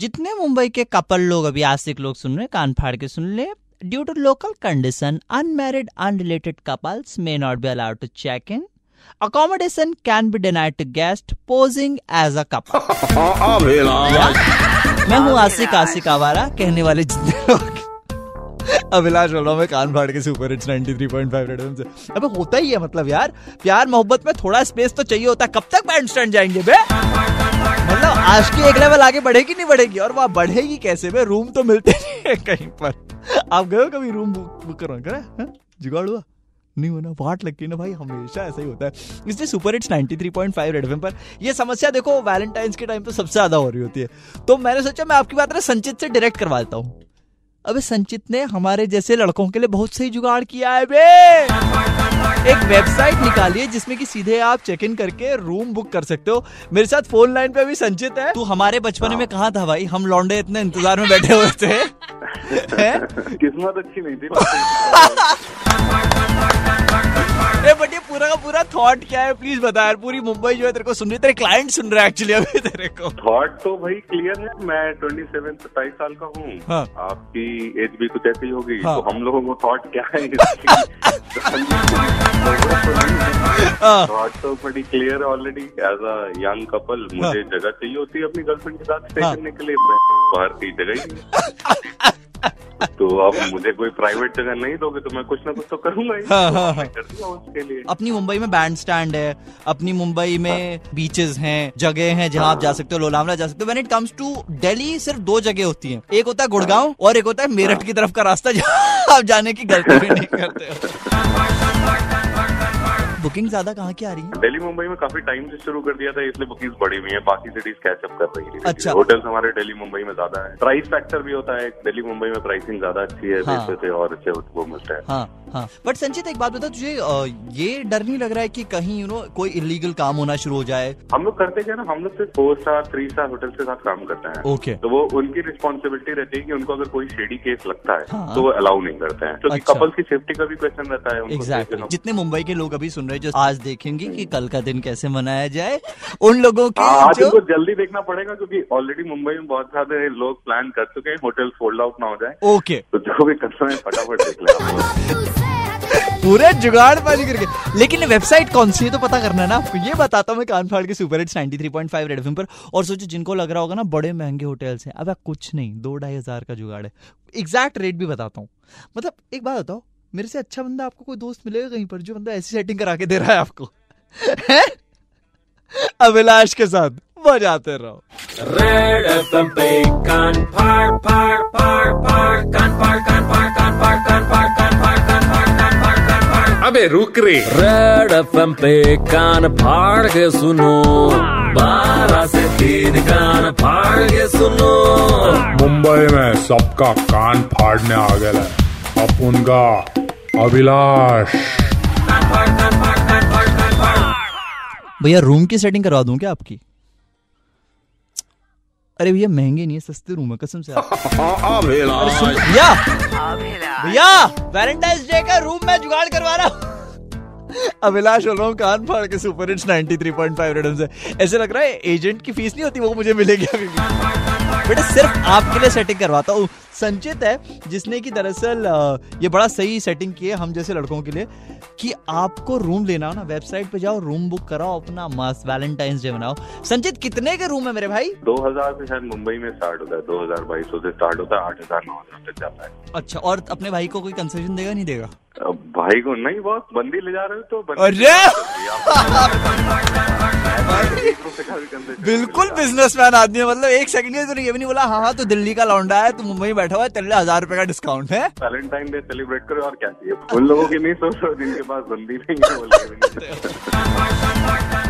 जितने मुंबई के कपल लोग अभी आशिक लोग सुन रहे कान फाड़ के सुन ले। Due to local condition unmarried unrelated couples may not be allowed to check in accommodation can be denied to guest posing as a couple. मैं हूँ आशिक आशिक आवारा कहने वाले जितने लोग। अभिलाष बोल रहा हूँ मैं कान फाड़ के सुपर हिट्स 93.5 रेड एफएम से। अबे होता ही है मतलब यार प्यार मोहब्बत में थोड़ा स्पेस तो चाहिए होता है। कब तक बैंड स्टैंड जाएँगे बे? आज की एक लेवल आगे बढ़ेगी, नहीं बढ़ेगी? और वहाँ बढ़ेगी कैसे? बे रूम तो मिलते नहीं है कहीं पर। आप गए कभी रूम बुक करो करे जुगाड़ हुआ? नहीं होना वाट लगती ना भाई, हमेशा ऐसा ही होता है। इसलिए सुपर हिट्स 93.5 रेड एफएम पर ये समस्या देखो वैलेंटाइंस के टाइम पे सबसे ज़्यादा हो रही होती है। तो मैंने सोचा, मैं आपकी बात ना संचित से डायरेक्ट करवा देता हूँ। अबे संचित ने हमारे जैसे लड़कों के लिए बहुत सही जुगाड़ किया है, बे! एक वेबसाइट निकाली है जिसमें कि सीधे आप चेक इन करके रूम बुक कर सकते हो। मेरे साथ फ़ोन लाइन पे भी संचित है। तू हमारे बचपन में कहा था भाई? हम लौंडे इतने इंतज़ार में बैठे हुए थे। किस्मत अच्छी नहीं थी। ए बट ये पूरा का पूरा थॉट क्या है प्लीज़ बता यार पूरी मुंबई जो है तेरे को सुन रही तेरे क्लाइंट सुन रहे हैं एक्चुअली अभी तेरे को थॉट तो भाई क्लियर है मैं ट्वेंटी सेवन सताईस साल का हूँ हाँ। आपकी एज भी कुछ ऐसी होगी हाँ। तो हम लोगों को थॉट क्या है हाँ। थॉट तो बड़ी क्लियर है already as a young couple मुझे जगह चाहिए होती है अपनी गर्लफ्रेंड के साथ स्टे हाँ। के लिए बाहर की जगह ही। तो अब मुझे कोई प्राइवेट जगह नहीं दोगे तो मैं कुछ ना कुछ तो करूँगा ही हाँ, तो हाँ, मैं हाँ। कर उसके लिए अपनी मुंबई में बैंड स्टैंड है अपनी मुंबई में हाँ. बीचेस हैं जगह हैं जहाँ हाँ. आप जा सकते हो लोनावला जा सकते हो when it comes to Delhi सिर्फ़ दो जगह होती हैं एक होता है गुड़गांव और एक होता है मेरठ की तरफ़ का रास्ता जहाँ आप जाने की गलती भी नहीं करते हो बुकिंग ज़्यादा कहाँ की आ रही है? दिल्ली मुंबई में काफ़ी टाइम से शुरू कर दिया था इसलिए बुकिंग बढ़ी हुई है। बाकी सिटीज़ कैचअप कर रही है। अच्छा। होटल्स हमारे दिल्ली मुंबई में ज़्यादा है। प्राइस फैक्टर भी होता है। दिल्ली मुंबई में प्राइसिंग ज़्यादा अच्छी है हाँ। से और अच्छे वो मिलता है। हाँ हाँ। बट संचित एक बात बता तुझे ये डर नहीं लग रहा है कि कहीं यू नो कोई इलीगल काम होना शुरू हो जाए? हम लोग करते क्या ना हम लोग सिर्फ़ four star three star hotel के साथ काम करते हैं। ओके तो वो उनकी रिस्पॉन्सिबिलिटी रहती है कि उनको अगर कोई शेडी केस लगता है हाँ। तो वो अलाउ नहीं करते हैं। क्योंकि अच्छा। कपल्स की सेफ्टी का भी क्वेश्चन रहता है जितने मुंबई के लोग अभी सुन रहे जो आज देखेंगे कि कल का दिन कैसे मनाया जाए उन लोगों के हाँ, आज जो जल्दी देखना पड़ेगा क्योंकि ऑलरेडी मुंबई में बहुत सारे लोग प्लान कर चुके हैं होटल फोल्ड आउट ना हो जाए। ओके तो जो भी करना है फटाफट देख ले आप लोग। पूरे जुगाड़ बाजी करके। लेकिन वेबसाइट कौन सी है तो पता करना है ना। आपको ये बताता हूँ मैं कान फाड़ के सुपर हिट्स 93.5 रेड एफएम पर। और सोचो जिनको लग रहा होगा ना बड़े महँगे होटल्स हैं। अब कुछ नहीं दो ढाई हज़ार का जुगाड़ है। एग्जैक्ट रेट भी बताता हूँ। मतलब एक बात बताओ मेरे से अच्छा बंदा आपको कोई दोस्त मिलेगा कहीं पर जो बंदा ऐसी सेटिंग करा के दे रहा है आपको? अभिलाष के साथ बजाते रहो। Red FM पे कान फाड़ फाड़ फाड़ फाड़ कान फाड़ कान फाड़ कान फाड़ कान फाड़ कान फाड़ कान फाड़ कान फाड़ कान फाड़। अबे रुक रे। रेड एफएम पे कान फाड़ के सुनो। बारह से तीन कान फाड़ के सुनो। मुंबई में सबका कान फाड़ने आ गया है। अपुन का अभिलाष। भैया रूम की सेटिंग करवा दूँ क्या आपकी? अरे भैया महँगे नहीं है सस्ते रूम है कसम से भैया। भैया वैलेंटाइंस डे का रूम मैं जुगाड़ करवा रहा हूँ। अभिलाष बोल रहा हूँ कान फाड़ के सुपर हिट्स 93.5 रेड से। ऐसे लग रहा है एजेंट की फ़ीस नहीं होती वो मुझे मिलेगी अभी भी। बेटा सिर्फ़ आपके लिए सेटिंग करवाता हूँ। संचित है जिसने की दरअसल ये बड़ा सही सेटिंग की है हम जैसे लड़कों के लिए कि आपको रूम लेना हो ना वेबसाइट पे जाओ रूम बुक कराओ अपना मस्त वैलेंटाइंस डे मनाओ। संचित कितने के रूम है मेरे भाई? 2000 से शायद मुंबई में स्टार्ट होता है 2000 बाईस सौ स्टार्ट होता है आठ हज़ार नौ हज़ार तक जाता है। अच्छा और अपने भाई को कोई कंसेशन देगा नहीं देगा? भाई को नहीं बहुत बंदी ले जा रहे हो तो अरे! बिल्कुल। बिजनेसमैन आदमी है मतलब एक सेकंड के तो ये भी नहीं बोला हाँ हाँ तो दिल्ली का लौंडा है तो मुंबई बैठा हुआ है तेरे हज़ार रुपए का डिस्काउंट है वैलेंटाइन डे सेलिब्रेट करो और क्या चाहिए उन लोगों की नहीं सोचो रहे जिनके पास बंदी नहीं है।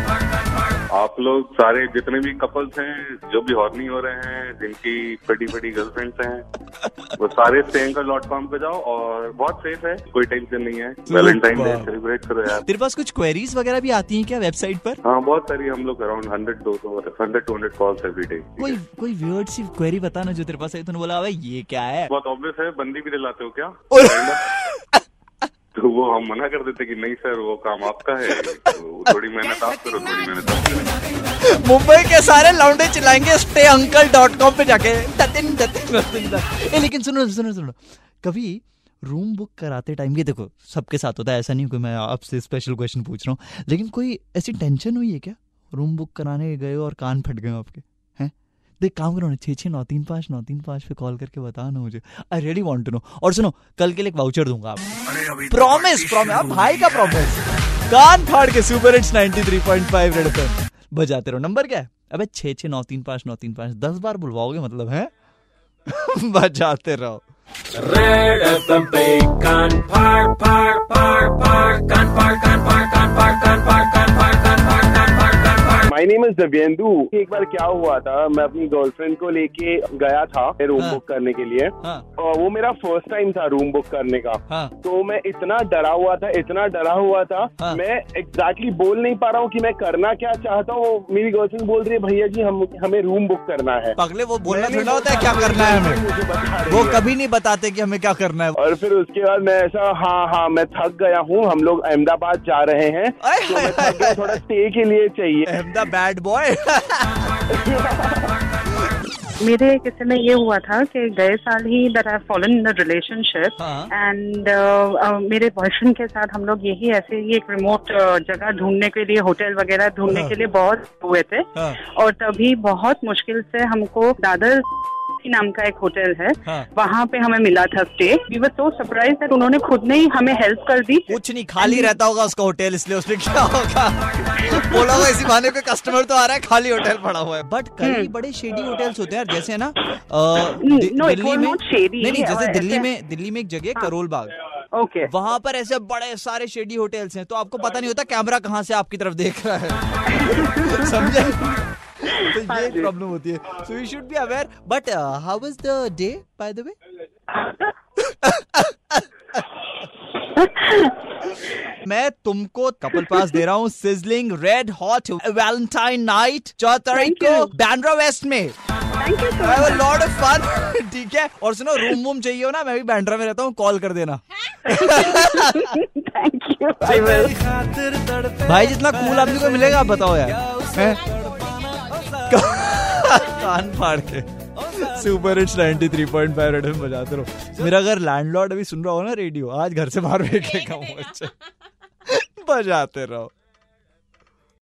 आप लोग सारे जितने भी कपल्स हैं जो भी हॉर्नी हो रहे हैं जिनकी बड़ी बड़ी गर्लफ्रेंड्स हैं वो सारे स्टेंकर डॉट कॉम पे जाओ और बहुत सेफ़ है कोई टेंशन नहीं है। वैलेंटाइन डे सेलिब्रेट करो यार। तेरे पास कुछ क्वेरीज वगैरह भी आती हैं क्या वेबसाइट पर? हाँ बहुत सारी हम लोग अराउंड हंड्रेड दो सौ hundred two hundred calls every day कोई कोई वियर्ड सी क्वेरी बता ना जो तेरे पास है तूने बोला ये क्या है? बहुत ऑब्वियस है बंदी भी दिलाते हो क्या? तो वो हम मना कर देते कि नहीं सर वो काम आपका है। तो थोड़ी मेहनत आप करो थोड़ी मेहनत आप करो। मुंबई के सारे लौंडे चिल्लाएँगे स्टे अंकल डॉट कॉम पे जाके। दतिन दतिन दतिन। ए, लेकिन सुनो सुनो सुनो कभी रूम बुक कराते टाइम ये देखो सबके साथ होता है ऐसा नहीं कोई मैं आपसे स्पेशल क्वेश्चन पूछ रहा हूँ लेकिन कोई ऐसी टेंशन हुई है क्या? रूम बुक कराने गए और कान फट गए आपके? तो एक काम करो ना छः छः नौ तीन पाँच नौ तीन पाँच पे कॉल करके बताओ ना मुझे। I really want to know और सुनो कल के लिए एक वाउचर दूँगा आपको। प्रॉमिस प्रॉमिस आप भाई का प्रॉमिस कान फाड़ के सुपर हिट्स 93.5 रेड एफएम बजाते रहो। नंबर क्या है? अबे छः छः नौ तीन पाँच नौ तीन पाँच दस बार बुलवाओगे मतलब है? बजाते रहो। Red FM पे कान फाड़ फाड़ फाड़ फाड़ फाड़ कान फाड़ कान फाड़ कान फाड़ कान माय नेम इज़ दिव्येंदु एक बार क्या हुआ था? मैं अपनी गर्लफ्रेंड को लेके गया था रूम हाँ। बुक करने के लिए। हाँ। और वो मेरा फ़र्स्ट टाइम था रूम बुक करने का। हाँ। तो मैं इतना डरा हुआ था इतना डरा हुआ था हाँ। मैं एग्जैक्टली बोल नहीं पा रहा हूँ कि मैं करना क्या चाहता हूँ। मेरी गर्लफ्रेंड बोल रही है भैया जी हम हमें रूम बुक करना है। पगले वो बोलना थोड़ा होता है क्या करना है हमें? वो कभी नहीं बताते कि हमें क्या करना है। और फिर उसके बाद मैं ऐसा हाँ हाँ मैं थक गया हूँ हम लोग अहमदाबाद जा रहे हैं। तो थोड़ा स्टे के लिए चाहिए। बैड बॉय मेरे किस्से में ये हुआ था कि गए साल ही there I fallen in the relationship. And uh, मेरे बॉयफ्रेंड के साथ हम लोग यही ऐसे ही एक रिमोट जगह ढूँढने के लिए होटल वगैरह ढूँढने हाँ। के लिए बहुत हुए थे हाँ। और तभी बहुत मुश्किल से हमको दादर नाम का एक होटल है। हाँ। वहाँ पे हमें मिला था stay we were so surprise that उन्होंने खुद ने ही हमें हेल्प कर दी। कुछ नहीं खाली रहता होगा उसका होटल इसलिए उसने क्या होगा? बोला होगा इसी बहाने पे कस्टमर तो आ रहा है खाली होटल पड़ा हुआ है। बट कई बड़े शेडी होटल्स होते हैं जैसे ना दिल्ली में नहीं जैसे दिल्ली में दिल्ली में एक जगह है, करोल बाग। ओके वहाँ पर ऐसे बड़े सारे शेडी होटल्स हैं तो आपको पता नहीं होता कैमरा कहाँ से आपकी तरफ़ देख रहा है। समझे? तो ये प्रॉब्लम होती है। So you should be aware but how was the day by the way मैं तुमको कपल पास दे रहा हूँ। Sizzling red hot Valentine night चौदह तारीख को बैंड्रा वेस्ट में। Thank you I have a lot of fun. ठीक है? और सुनो रूम वूम चाहिए हो ना मैं भी बैंड्रा में रहता हूँ कॉल कर देना। भाई जितना कूल आदमी को मिलेगा आप बताओ यार। हैं? कान फाड़। के सुपर हिट्स 93.5 रेड में बजाते रहो। मेरा अगर लैंडलॉर्ड अभी सुन रहा हो ना रेडियो आज घर से बाहर फेंकेगा मुझे बजाते रहो।